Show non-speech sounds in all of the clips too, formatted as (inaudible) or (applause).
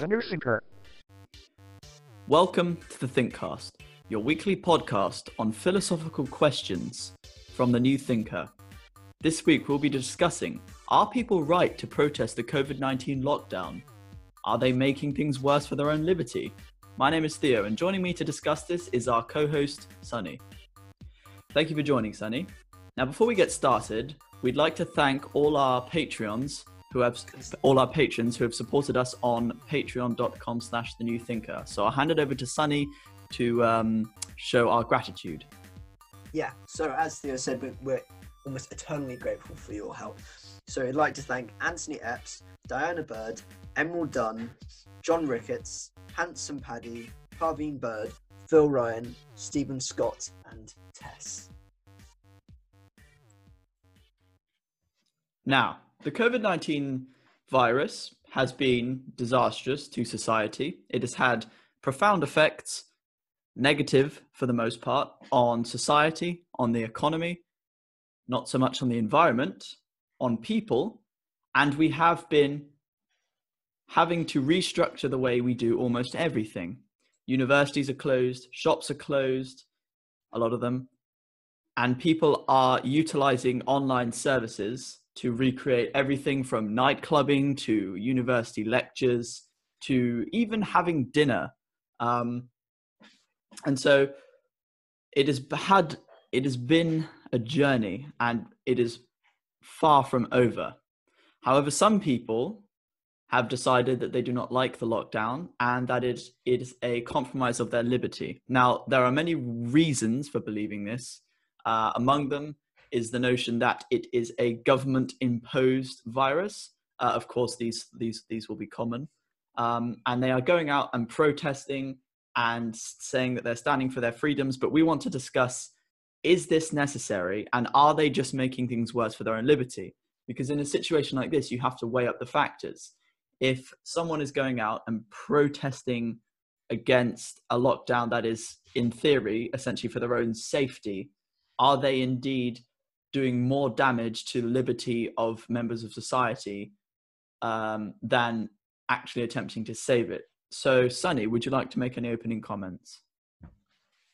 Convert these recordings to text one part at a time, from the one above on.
The New Thinker. Welcome to the Thinkcast, your weekly podcast on philosophical questions from the New Thinker. This week we'll be discussing Are people right to protest the COVID 19 lockdown? Are they making things worse for their own liberty? My name is Theo, and joining me to discuss this is our co host, Sunny. Thank you for joining, Sunny. Now, before we get started, we'd like to thank all our Patreons who have all our patrons who have supported us on patreon.com slash the new thinker so i'll hand it over to sunny to um, show our gratitude Yeah, so as Theo said, we're, we're almost eternally grateful for your help. So I'd like to thank Anthony Epps, Diana Bird, Emerald Dunn, John Ricketts, Handsome Paddy, Parveen Bird, Phil Ryan, Stephen Scott, and Tess. now the covid-19 virus has been disastrous to society. It has had profound effects negative for the most part on society on the economy not so much on the environment on people and we have been having to restructure the way we do almost everything. Universities are closed shops are closed a lot of them and people are utilizing online services to recreate everything from night clubbing to university lectures to even having dinner. Um, and so it has had it has been a journey and it is far from over. However some people have decided that they do not like the lockdown and that it is a compromise of their liberty. Now there are many reasons for believing this. Uh, among them is the notion that it is a government imposed virus uh, of course these these these will be common um, and they are going out and protesting and saying that they're standing for their freedoms. But we want to discuss is this necessary and are they just making things worse for their own liberty? Because in a situation like this, you have to weigh up the factors. If someone is going out and protesting against a lockdown that is, in theory, essentially for their own safety, are they indeed doing more damage to the liberty of members of society um, than actually attempting to save it? So, Sunny, would you like to make any opening comments?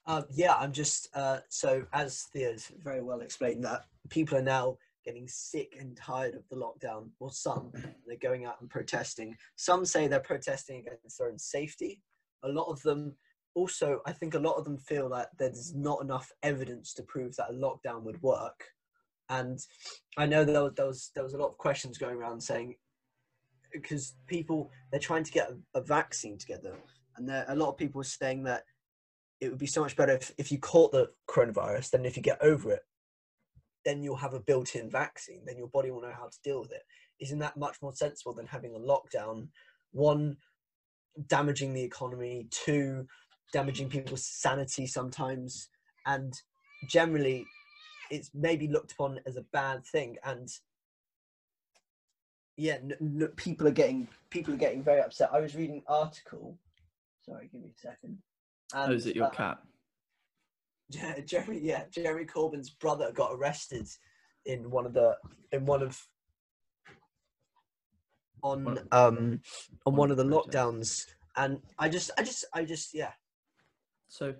Um, yeah, I'm just uh, so as Theo's very well explained that people are now getting sick and tired of the lockdown, or some they're going out and protesting. Some say they're protesting against their own safety. A lot of them also, I think, a lot of them feel that there's not enough evidence to prove that a lockdown would work. And I know there was there was, there was a lot of questions going around saying because people they're trying to get a, a vaccine together, and there a lot of people are saying that it would be so much better if, if you caught the coronavirus than if you get over it. Then you'll have a built-in vaccine. Then your body will know how to deal with it isn't that much more sensible than having a lockdown? One damaging the economy. Two damaging people's sanity sometimes. And generally it's maybe looked upon as a bad thing and yeah n- n- people are getting people are getting very upset i was reading an article sorry give me a second oh, is it your uh, cat? (laughs) Yeah, Jeremy. Yeah, Jeremy Corbyn's brother got arrested in one of the in one of on um on one of the lockdowns, and I just I just I just yeah So,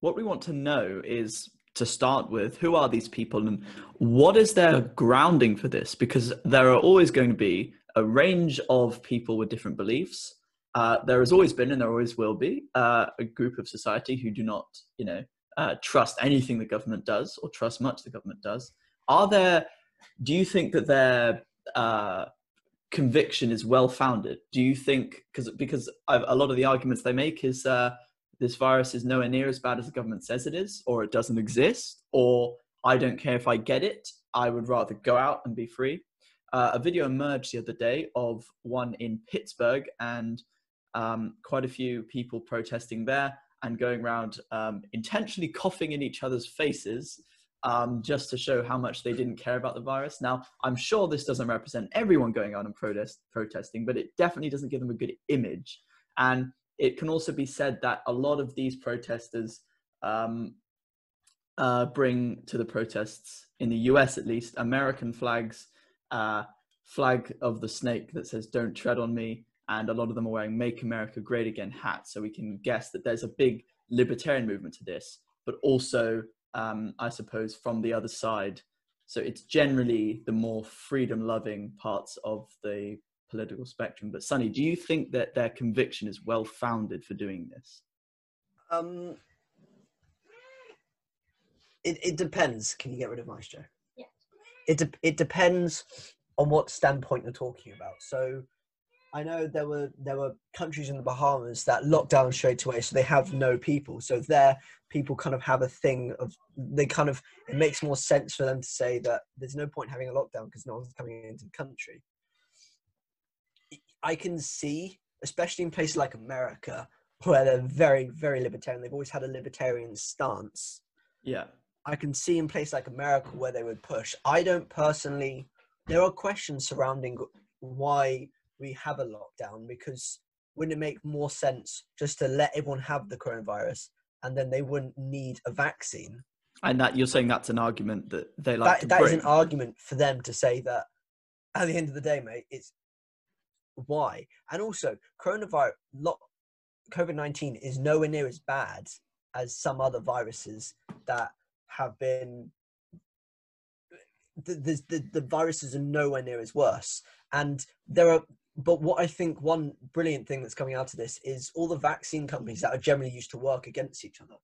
what we want to know is to start with who are these people and what is their grounding for this? Because there are always going to be a range of people with different beliefs. Uh, there has always been and there always will be uh, a group of society who do not, you know, uh, trust anything the government does or trust much the government does. Are there? Do you think that their uh, conviction is well founded? Do you think because because I've, a lot of the arguments they make is uh, this virus is nowhere near as bad as the government says it is, or it doesn't exist, or I don't care if I get it. I would rather go out and be free. Uh, a video emerged the other day of one in Pittsburgh and um, quite a few people protesting there and going around um, intentionally coughing in each other's faces um, just to show how much they didn't care about the virus. Now, I'm sure this doesn't represent everyone going out and protest protesting, but it definitely doesn't give them a good image. And it can also be said that a lot of these protesters um, uh, bring to the protests in the US, at least, American flags, uh, flag of the snake that says "Don't tread on me," and a lot of them are wearing "Make America Great Again" hats. So we can guess that there's a big libertarian movement to this, but also, um, I suppose, from the other side. So it's generally the more freedom-loving parts of the political spectrum. But Sunny, do you think that their conviction is well founded for doing this? Um, it, it depends. Can you get rid of Maestro? Yeah. It, de- it depends on what standpoint you're talking about. So I know there were there were countries in the Bahamas that locked down straight away, so they have no people. So there, people kind of have a thing of they kind of it makes more sense for them to say that there's no point having a lockdown because no one's coming into the country. I can see, especially in places like America, where they're very very libertarian. They've always had a libertarian stance. Yeah. I can see in places like America where they would push. I don't personally. There are questions surrounding why we have a lockdown because wouldn't it make more sense just to let everyone have the coronavirus and then they wouldn't need a vaccine? And that you're saying that's an argument that they like That, that is an argument for them to say that at the end of the day, mate, it's why. And also, coronavirus, COVID 19 is nowhere near as bad as some other viruses that have been. The, the, the, viruses are nowhere near as worse. And there are but what I think one brilliant thing that's coming out of this is all the vaccine companies that are generally used to work against each other.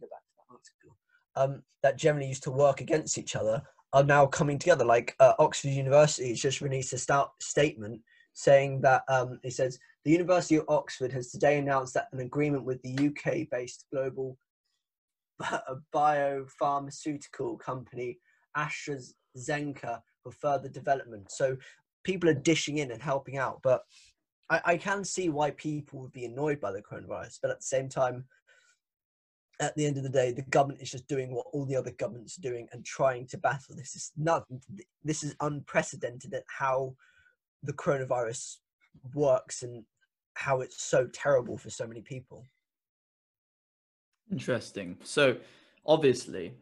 That. Um, that generally used to work against each other are now coming together. Like uh, Oxford University has just released a stout statement saying that um, it says the University of Oxford has today announced that an agreement with the UK-based global (laughs) biopharmaceutical company AstraZeneca for further development. So people are dishing in and helping out, but I, I can see why people would be annoyed by the coronavirus. But at the same time, at the end of the day, the government is just doing what all the other governments are doing and trying to battle this. Is not this is unprecedented at how the coronavirus works and how it's so terrible for so many people. Interesting. So, obviously,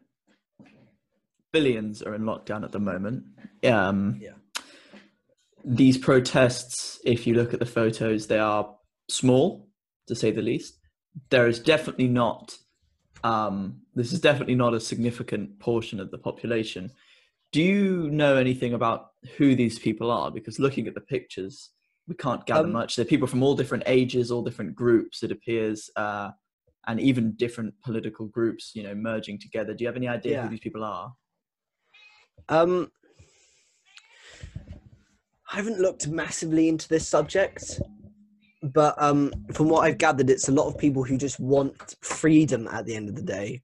billions are in lockdown at the moment. Um, Yeah. These protests, if you look at the photos, they are small, to say the least. There is definitely not. Um, this is definitely not a significant portion of the population. Do you know anything about who these people are? Because looking at the pictures, we can't gather Um, much. They're people from all different ages, all different groups. It appears. Uh, and even different political groups, you know, merging together. Do you have any idea Yeah. who these people are? Um, I haven't looked massively into this subject, but um, from what I've gathered, it's a lot of people who just want freedom at the end of the day.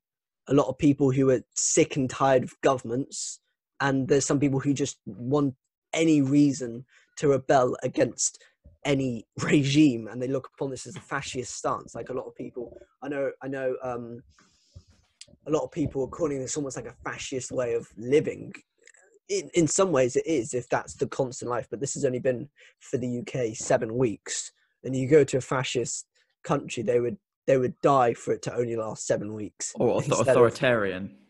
A lot of people who are sick and tired of governments, and there's some people who just want any reason to rebel against any (laughs) regime, and they look upon this as a fascist stance. Like a lot of people, I know, I know, um, a lot of people are calling this almost like a fascist way of living in, in some ways it is if that's the constant life but this has only been for the uk seven weeks and you go to a fascist country they would they would die for it to only last seven weeks Or of- authoritarian? auth-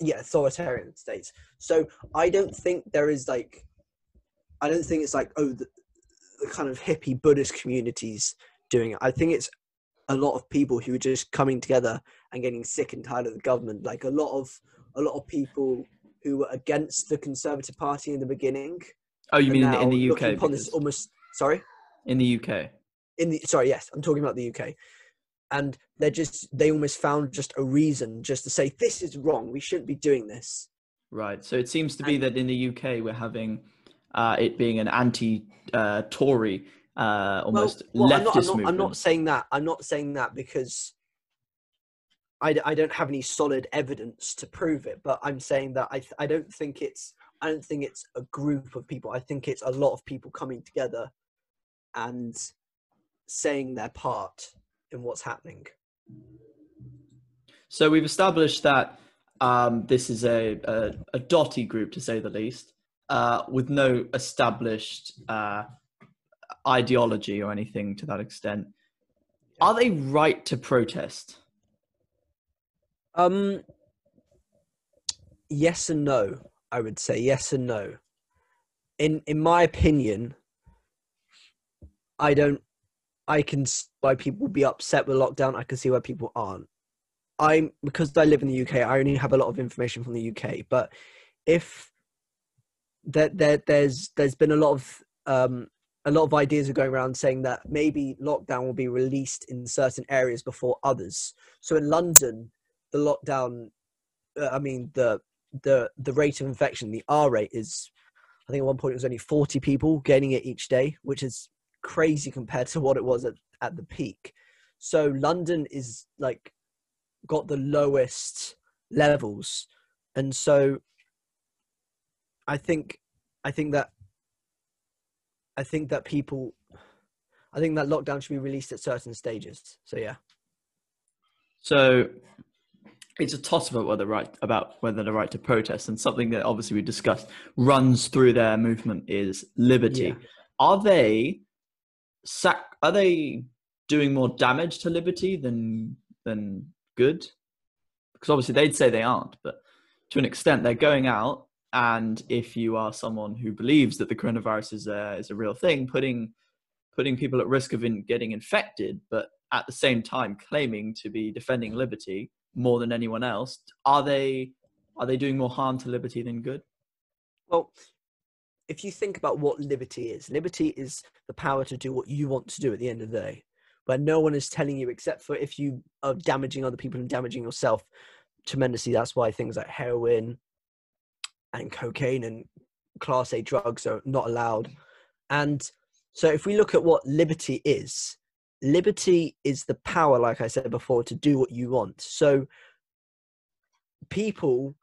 yeah authoritarian states so i don't think there is like i don't think it's like oh the, the kind of hippie buddhist communities doing it i think it's a lot of people who are just coming together and getting sick and tired of the government like a lot of a lot of people who were against the conservative party in the beginning Oh, you mean in the, in the UK? upon this almost sorry In the UK. in the sorry yes i'm talking about the uk and they're just they almost found just a reason just to say this is wrong we shouldn't be doing this Right. So it seems to be And- that in the UK we're having uh, it being an anti uh, tory uh, almost well, leftist I'm, not, I'm, not, movement. I'm not saying that i'm not saying that because I, d- I don't have any solid evidence to prove it but i'm saying that I, th- I don't think it's i don't think it's a group of people i think it's a lot of people coming together and saying their part in what's happening So we've established that um, this is a, a, a dotty group, to say the least, uh, with no established uh, ideology or anything to that extent. Are they right to protest? Um, yes and no. I would say yes and no. In in my opinion, I don't. I can see why people will be upset with lockdown. I can see why people aren't. I'm because I live in the UK. I only have a lot of information from the UK. But if there, there there's there's been a lot of um, a lot of ideas are going around saying that maybe lockdown will be released in certain areas before others. So in London, the lockdown, uh, I mean the the the rate of infection, the R rate is, I think at one point it was only 40 people gaining it each day, which is crazy compared to what it was at, at the peak. So London is like got the lowest levels, and so I think I think that I think that people I think that lockdown should be released at certain stages. So yeah. So it's a toss about whether right about whether the right to protest and something that obviously we discussed runs through their movement is liberty. Yeah. Are they sac- are they doing more damage to liberty than than good? Because obviously they'd say they aren't, but to an extent they're going out and if you are someone who believes that the coronavirus is a, is a real thing, putting putting people at risk of in getting infected, but at the same time claiming to be defending liberty more than anyone else, are they are they doing more harm to liberty than good? Well, if you think about what liberty is, liberty is the power to do what you want to do at the end of the day, where no one is telling you, except for if you are damaging other people and damaging yourself tremendously. That's why things like heroin and cocaine and class A drugs are not allowed. And so, if we look at what liberty is, liberty is the power, like I said before, to do what you want. So, people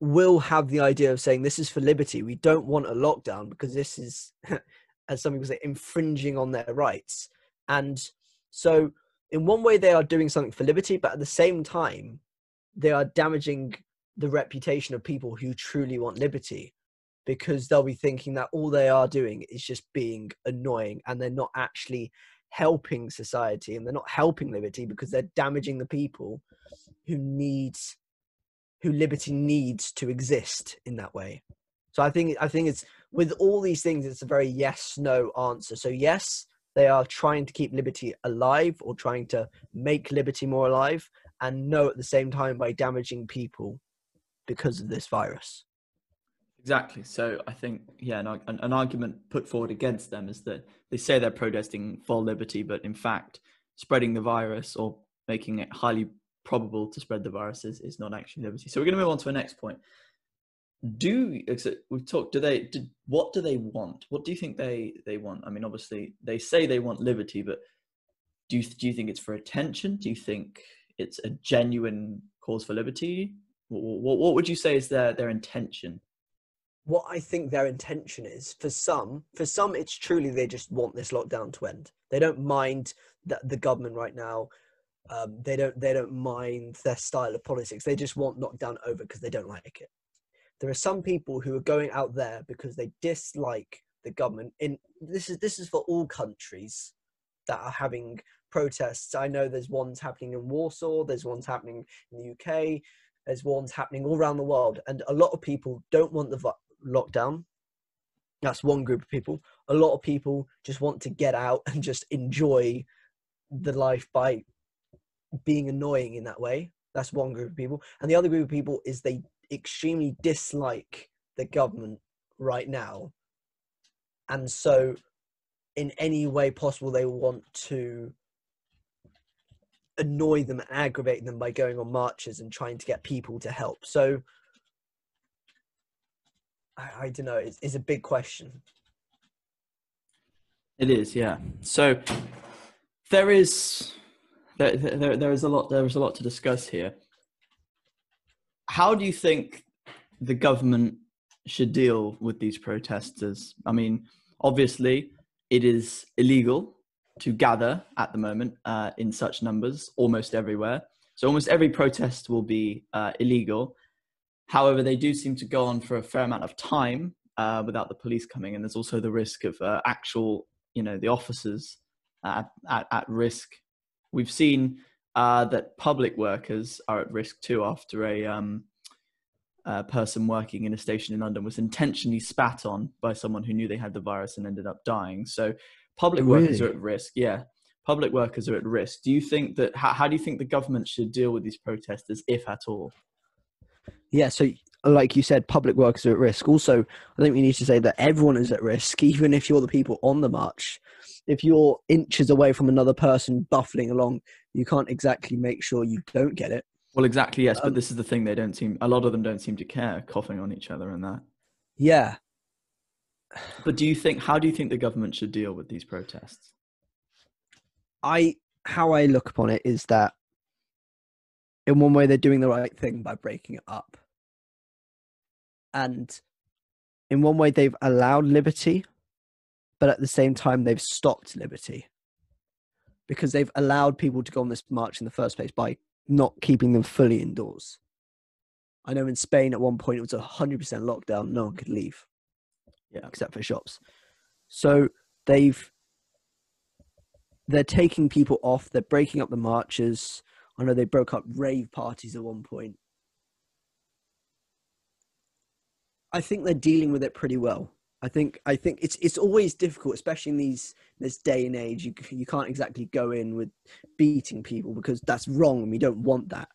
will have the idea of saying this is for liberty. We don't want a lockdown because this is, (laughs) as some people say, infringing on their rights. And so, in one way, they are doing something for liberty, but at the same time, they are damaging the reputation of people who truly want liberty because they'll be thinking that all they are doing is just being annoying and they're not actually helping society and they're not helping liberty because they're damaging the people who needs who liberty needs to exist in that way so i think i think it's with all these things it's a very yes no answer so yes they are trying to keep liberty alive or trying to make liberty more alive and no at the same time by damaging people because of this virus. Exactly. So I think, yeah, an, an, argument put forward against them is that they say they're protesting for liberty, but in fact, spreading the virus or making it highly probable to spread the virus is, is not actually liberty. So we're going to move on to the next point. Do we've talked? Do they? Do, what do they want? What do you think they they want? I mean, obviously they say they want liberty, but do you do you think it's for attention? Do you think it's a genuine cause for liberty? What, what would you say is their, their intention? What I think their intention is for some, for some, it's truly they just want this lockdown to end. They don't mind that the government right now. Um, they don't. They don't mind their style of politics. They just want lockdown over because they don't like it. There are some people who are going out there because they dislike the government. In this is this is for all countries that are having protests. I know there's ones happening in Warsaw. There's ones happening in the UK. There's ones happening all around the world, and a lot of people don't want the lockdown. That's one group of people. A lot of people just want to get out and just enjoy the life by being annoying in that way. That's one group of people. And the other group of people is they extremely dislike the government right now. And so, in any way possible, they want to annoy them aggravate them by going on marches and trying to get people to help. So I, I don't know. It's, it's a big question. It is, yeah. So there is there, there there is a lot there is a lot to discuss here. How do you think the government should deal with these protesters? I mean, obviously, it is illegal to gather at the moment uh, in such numbers almost everywhere. So almost every protest will be uh, illegal. However, they do seem to go on for a fair amount of time uh, without the police coming, and there's also the risk of uh, actual, you know, the officers at, at, at risk. We've seen uh, that public workers are at risk too after a um, person working in a station in London was intentionally spat on by someone who knew they had the virus and ended up dying. So public workers are at risk. Yeah, public workers are at risk. Do you think that? How, how do you think the government should deal with these protesters, if at all? Yeah, so like you said, public workers are at risk. Also, I think we need to say that everyone is at risk, even if you're the people on the march. If you're inches away from another person buffling along, you can't exactly make sure you don't get it. Well, exactly. Yes, but Um, this is the thing. They don't seem. A lot of them don't seem to care, coughing on each other and that. Yeah, But do you think? How do you think the government should deal with these protests? I how I look upon it is that in one way they're doing the right thing by breaking it up. And in one way they've allowed liberty, but at the same time they've stopped liberty. Because they've allowed people to go on this march in the first place by not keeping them fully indoors. I know in Spain at one point it was a hundred percent lockdown, no one could leave Yeah. except for shops. So they've they're taking people off. They're breaking up the marches. I know they broke up rave parties at one point. I think they're dealing with it pretty well. I think I think it's it's always difficult, especially in these this day and age. You you can't exactly go in with beating people because that's wrong, and we don't want that.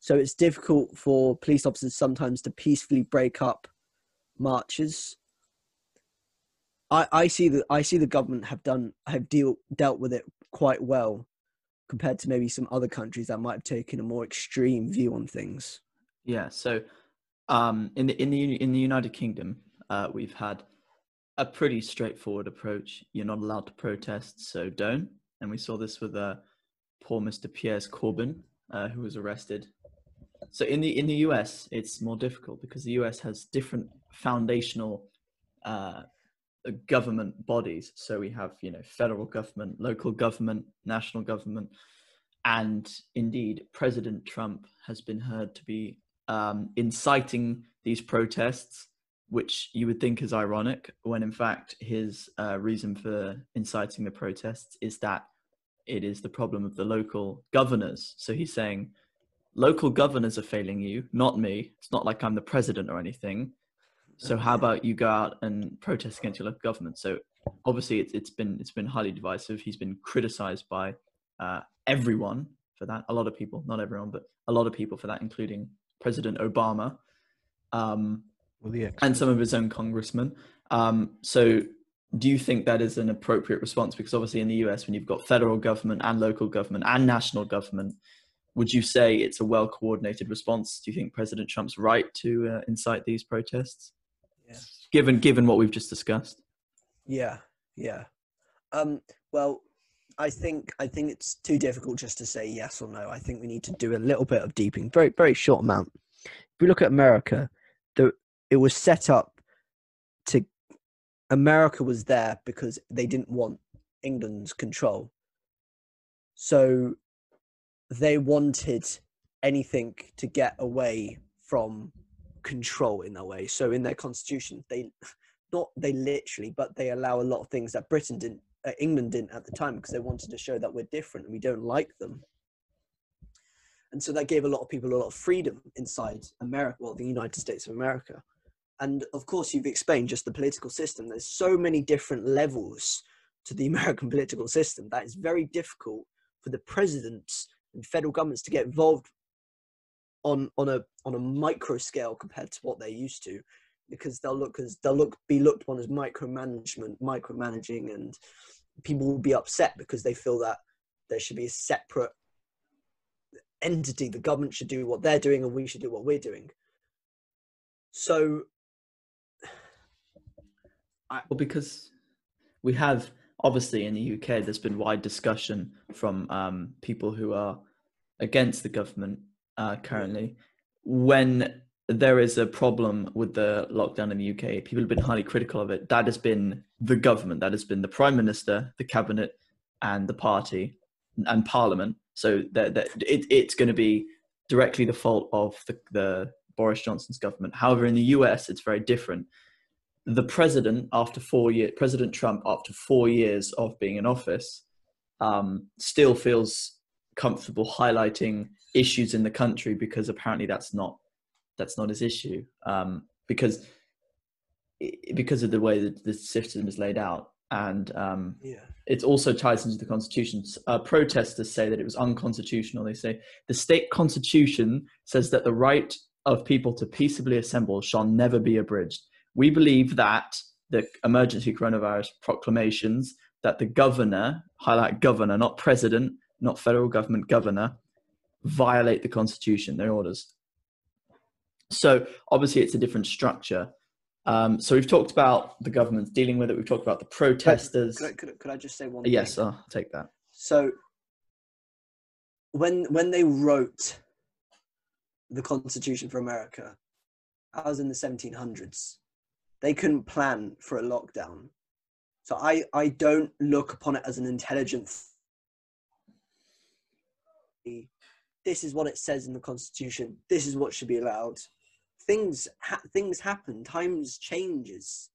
So it's difficult for police officers sometimes to peacefully break up marches I, I see that I see the government have done have deal dealt with it quite well compared to maybe some other countries that might have taken a more extreme view on things. Yeah. So, um, in the in the in the United Kingdom, uh, we've had a pretty straightforward approach. You're not allowed to protest, so don't. And we saw this with uh, poor Mr. Piers Corbyn, uh, who was arrested. So in the in the US, it's more difficult because the US has different foundational uh, government bodies. So we have you know federal government, local government, national government, and indeed President Trump has been heard to be um, inciting these protests, which you would think is ironic, when in fact his uh, reason for inciting the protests is that it is the problem of the local governors. So he's saying local governors are failing you, not me. It's not like I'm the president or anything. So how about you go out and protest against your local government? So obviously it's it's been it's been highly divisive. He's been criticized by uh, everyone for that. A lot of people, not everyone, but a lot of people for that, including President Obama um, Well, yeah, and some of his own congressmen. Um, so do you think that is an appropriate response? Because obviously in the US, when you've got federal government and local government and national government, would you say it's a well coordinated response? Do you think President Trump's right to uh, incite these protests? Yeah. Given given what we've just discussed. yeah, yeah. Um, well, I think I think it's too difficult just to say yes or no. I think we need to do a little bit of deeping, very very short amount. If we look at America, the it was set up to America was there because they didn't want England's control. So they wanted anything to get away from control in a way. So in their constitution, they not they literally, but they allow a lot of things that Britain didn't, uh, England didn't at the time because they wanted to show that we're different and we don't like them. And so that gave a lot of people a lot of freedom inside America, well, the United States of America. And of course, you've explained just the political system. There's so many different levels to the (laughs) American political system that it's very difficult for the presidents and federal governments to get involved on on a on a micro scale compared to what they're used to because they'll look as they'll look be looked upon as micromanagement micromanaging and people will be upset because they feel that there should be a separate entity the government should do what they're doing and we should do what we're doing so Well, because we have obviously in the UK, there's been wide discussion from um, people who are against the government uh, currently. When there is a problem with the lockdown in the UK, people have been highly critical of it. That has been the government, that has been the prime minister, the cabinet, and the party and parliament. So that, that it, it's going to be directly the fault of the, the Boris Johnson's government. However, in the US, it's very different the president after four years president trump after four years of being in office um, still feels comfortable highlighting issues in the country because apparently that's not that's not his issue um, because because of the way that the system is laid out and um, Yeah. it also ties into the constitution. Uh, protesters say that it was unconstitutional. They say the state constitution says that the right of people to peaceably assemble shall never be abridged. We believe that the emergency coronavirus proclamations that the governor, highlight governor, not president, not federal government, governor, violate the constitution, their orders. So obviously it's a different structure. Um, so we've talked about the government's dealing with it. We've talked about the protesters. Could I, could, I- could I just say one? Yes, thing? I'll take that. So when when they wrote the Constitution for America, that was in the 1700s. They couldn't plan for a lockdown. So I I don't look upon it as an intelligent. th- This is what it says in the Constitution. This is what should be allowed. Things ha- things happen. Times changes.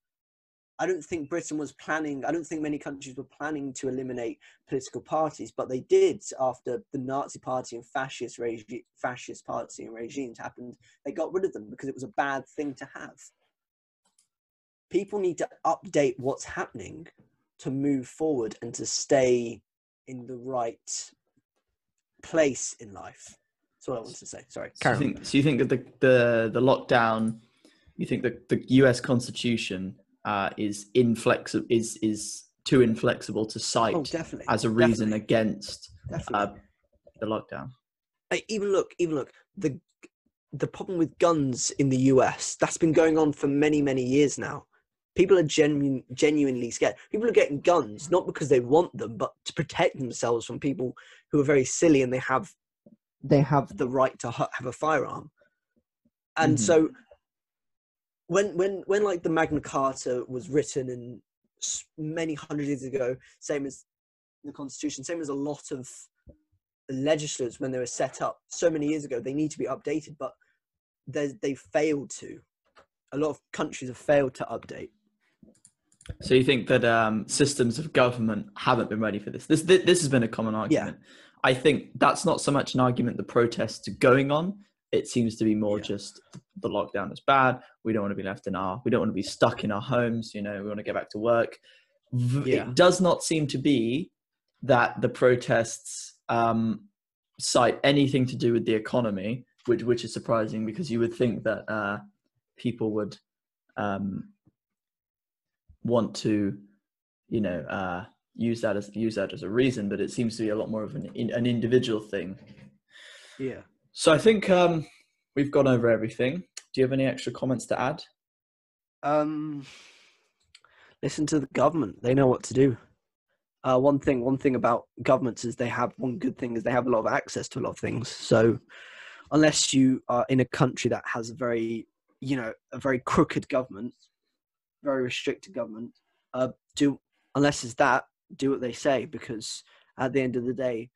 I don't think Britain was planning. I don't think many countries were planning to eliminate political parties, but they did after the Nazi Party and fascist regi- fascist party and regimes happened. They got rid of them because it was a bad thing to have. People need to update what's happening to move forward and to stay in the right place in life. That's what I wanted to say. Sorry. So you, think, so you think that the, the, the lockdown, you think that the US Constitution uh, is inflexible, is, is too inflexible to cite Oh, as a reason definitely, against definitely. uh, the lockdown? Like, even look, even look, the the problem with guns in the US that's been going on for many, many years now. People are genuine, genuinely scared. People are getting guns not because they want them, but to protect themselves from people who are very silly and they have they have the right to ha- have a firearm. And Mhm. so, when when when like the Magna Carta was written in s- many hundred years ago, same as the Constitution, same as a lot of the legislators when they were set up so many years ago they need to be updated but they they failed to a lot of countries have failed to update So you think that um, systems of government haven't been ready for this? This this, this has been a common argument. I think that's not so much an argument. The protests are going on. It seems to be more Yeah. just the lockdown is bad. We don't want to be left in our. We don't want to be stuck in our homes. You know, we want to get back to work. Yeah. It does not seem to be that the protests um, cite anything to do with the economy, which which is surprising because you would think that uh, people would um, want to, you know, uh, use that as use that as a reason, but it seems to be a lot more of an in, an individual thing. yeah So I think um, we've gone over everything. Do you have any extra comments to add? um listen to the government they know what to do uh one thing one thing about governments is they have one good thing is they have a lot of access to a lot of things so unless you are in a country that has a very you know a very crooked government very restricted government uh do unless it's that do what they say because at the end of the day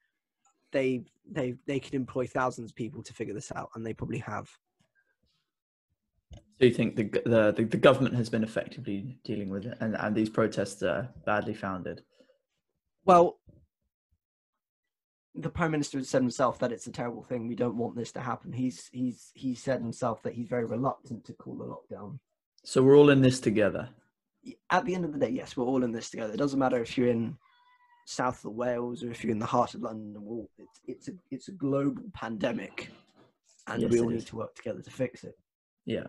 they they they can employ thousands of people to figure this out and they probably have So you think the the the, the government has been effectively dealing with it, and, and these protests are badly founded? Well, the prime minister has said himself that it's a terrible thing. We don't want this to happen. He's he's he said himself that he's very reluctant to call a lockdown. So we're all in this together. At the end of the day, yes, we're all in this together. It doesn't matter if you're in south of Wales or if you're in the heart of London. All, it's it's a it's a global pandemic, and Yes, we all need is. to work together to fix it. Yeah.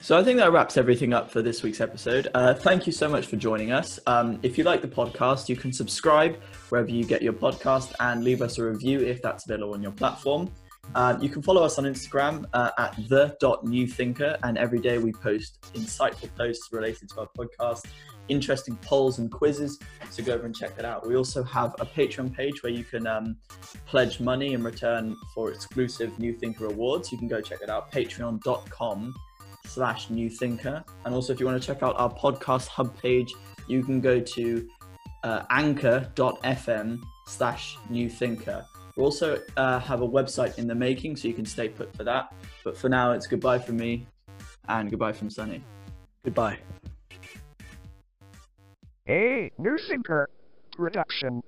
So I think that wraps everything up for this week's episode. Uh, thank you so much for joining us. Um, if you like the podcast, you can subscribe wherever you get your podcast and leave us a review if that's available on your platform. Uh, you can follow us on Instagram uh, at the.newthinker, and every day we post insightful posts related to our podcast, interesting polls and quizzes. So go over and check that out. We also have a Patreon page where you can um, pledge money in return for exclusive New Thinker awards. You can go check it out, patreon.com slash New Thinker. And also, if you want to check out our podcast hub page, you can go to uh, anchor.fm slash New Thinker. We also uh, have a website in the making, so you can stay put for that. But for now, it's goodbye from me and goodbye from Sunny. Goodbye. A New Thinker production.